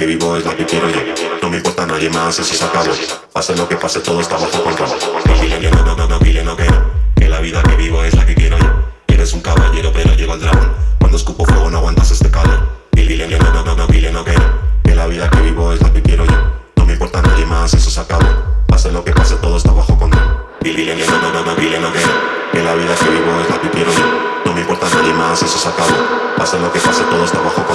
Que vivo es la que quiero yo. No me importa nadie más, eso se acabó. Pase lo que pase, todo está bajo control. Dile que no, no, no, no, dile no que Que la vida que vivo es la que quiero yo. Eres un caballero, pero llego al dragón. Cuando escupo fuego no aguantas este calor. Dile no, no, no, no, dile no que Que la vida que vivo es la que quiero yo. No me importa nadie más, eso se acabó. Pase lo que pase, todo está bajo control. Dile no, no, no, no, dile no que Que la vida que vivo es la que quiero yo. No me importa nadie más, eso se acabó. Pase lo que pase, todo está bajo control.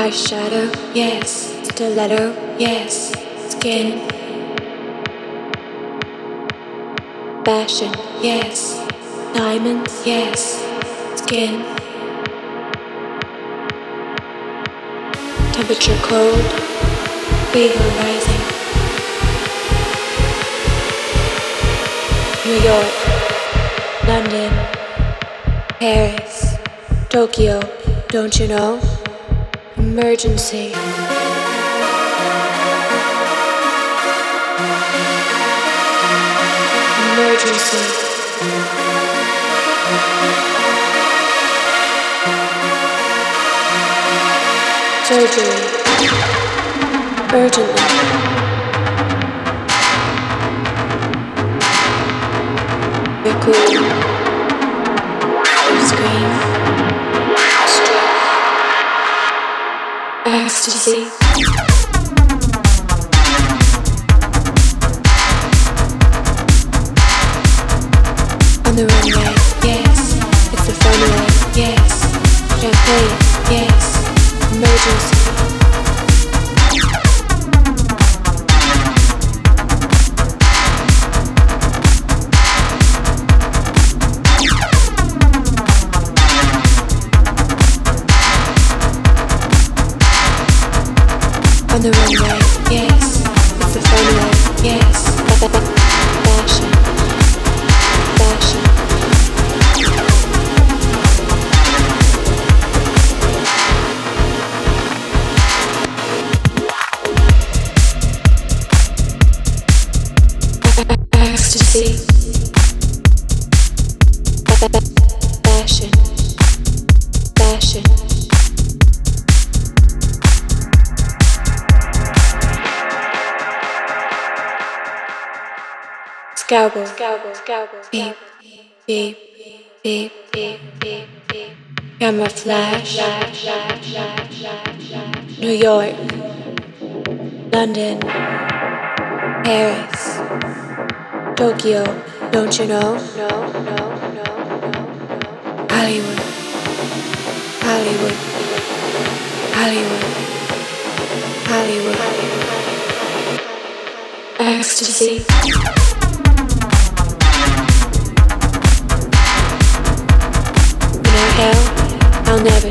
Eyeshadow, yes. Stiletto, yes. Skin. Fashion, yes. Diamonds, yes. Skin. Temperature cold. Fever rising. New York. London. Paris. Tokyo. Don't you know? Emergency. Emergency. Surgery. Urgently. You're. Scream. Ecstasy. On the runway, yes. It's the funway, yes. Champagne, yes. Emergency. The runway, yes. It's the funway, yes. Scalpel. Scalpel. Scalpel. Beep. Beep. Beep. Beep. Beep. Beep. Flash. New York. London. Paris. Tokyo. Don't you know? No, no, no, no, no. Hollywood. Hollywood. Hollywood. Hollywood. Ecstasy. Hell,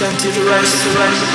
can't hear the the the rest,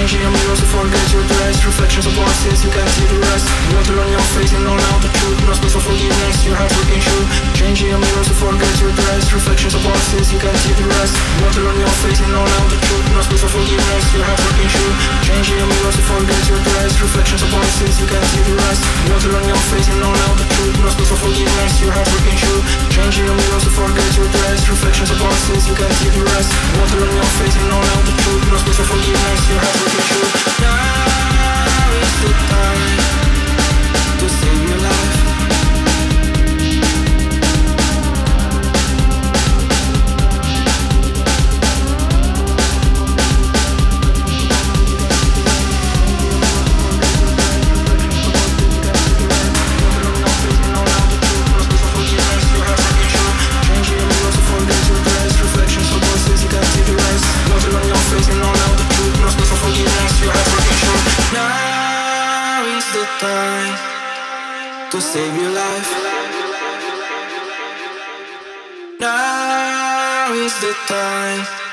Changing your mirrors to forget your dress Reflections of voices, you can't see the rest. Water on your face and all out the truth. No space for forgiveness, your heart working true Changing your mirrors to forget your dress Reflections of voices, you can't see the rest. Water on your face and all out the truth. No space for forgiveness, your heart working true Changing your mirrors to forget your dress Reflections of voices, you can't see the rest. Water on your face and all out the truth. No space for forgiveness, your heart working true Changing your mirrors to forget your dress Reflections of voices, you can't see the rest. Water on your face and all out the truth. No space for forgiveness, your heart now is the time to save your life. Time to save your life. Now is the time.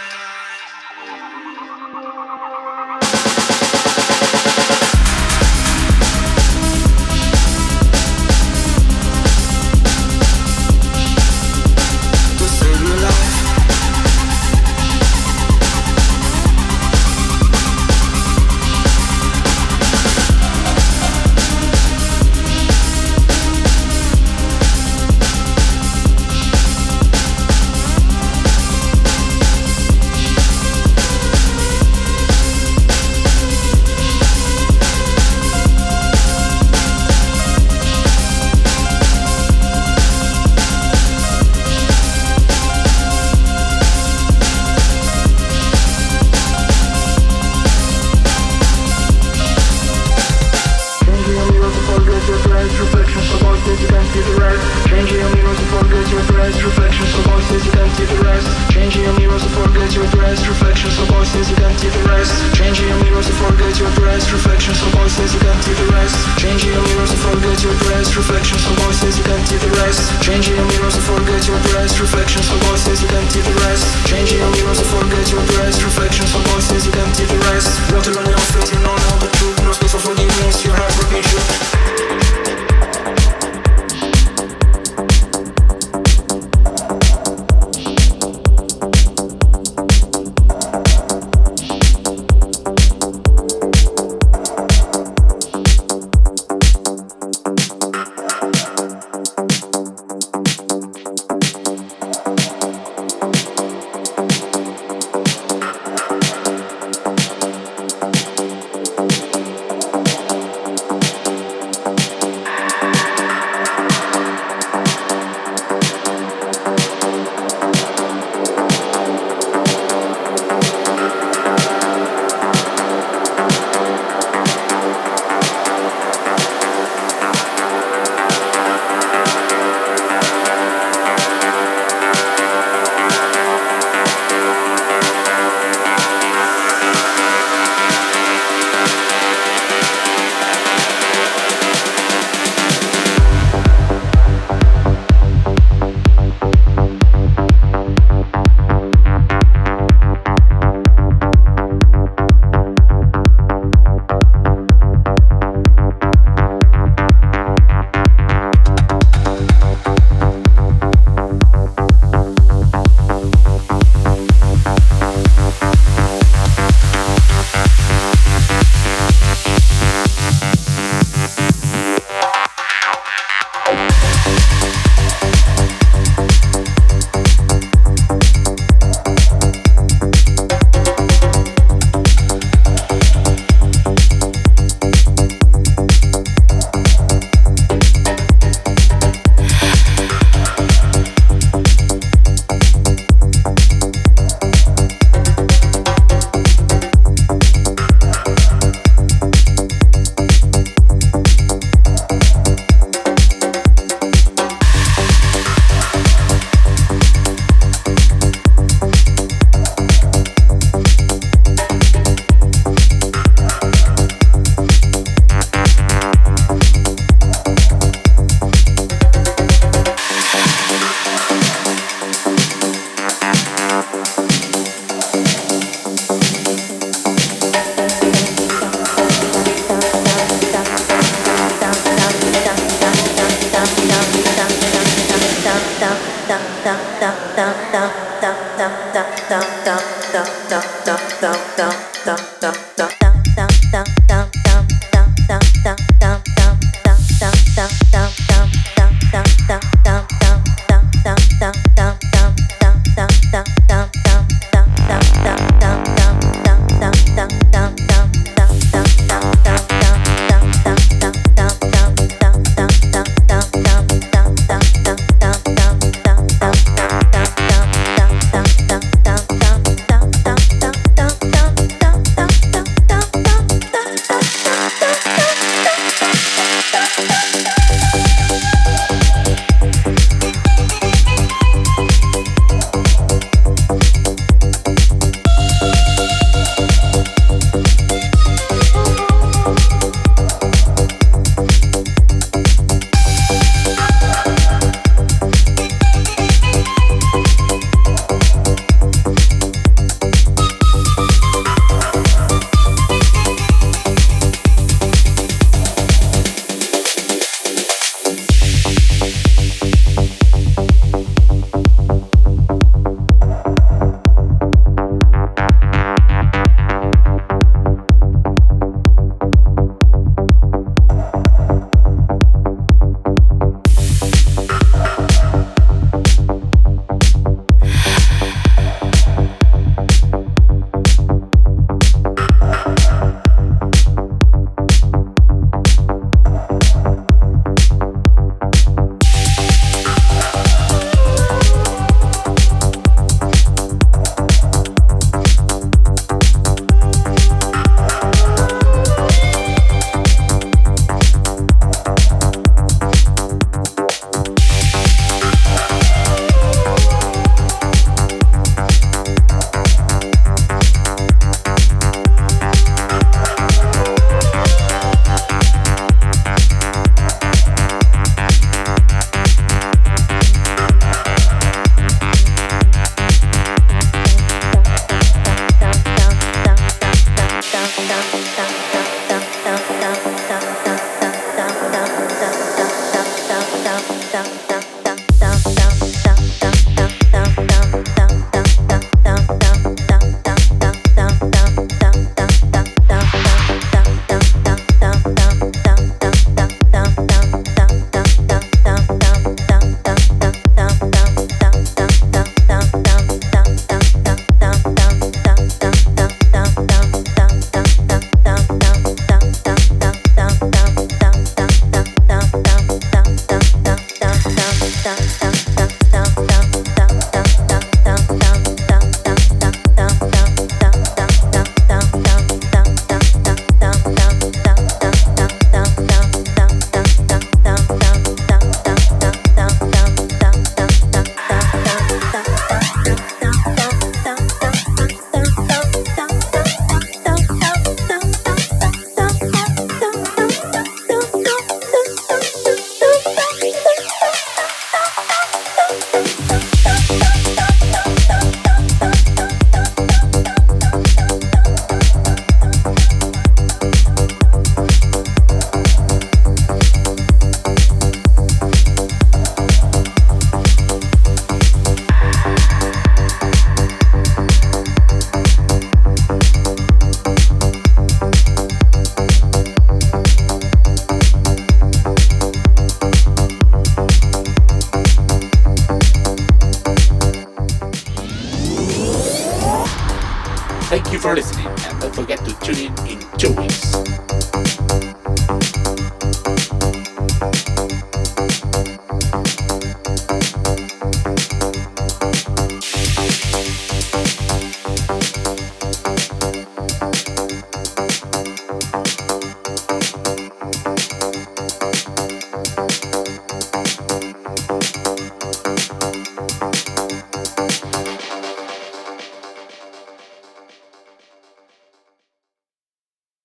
Reflections of voices, you can't see the rest. Changing mirrors to forget your dress. Reflections of voices, you can't see the rest. Changing mirrors to forget your dress. Reflections of voices, you can't see the rest. Changing mirrors to forget your dress. Reflections of voices, you can't see the rest. Changing mirrors to forget your dress. Reflections of voices, you can't see the rest. Changing mirrors to forget your dress. Reflections of voices, you can't see the rest. Water on your face, you know now the truth No space for forgiveness, your heart working true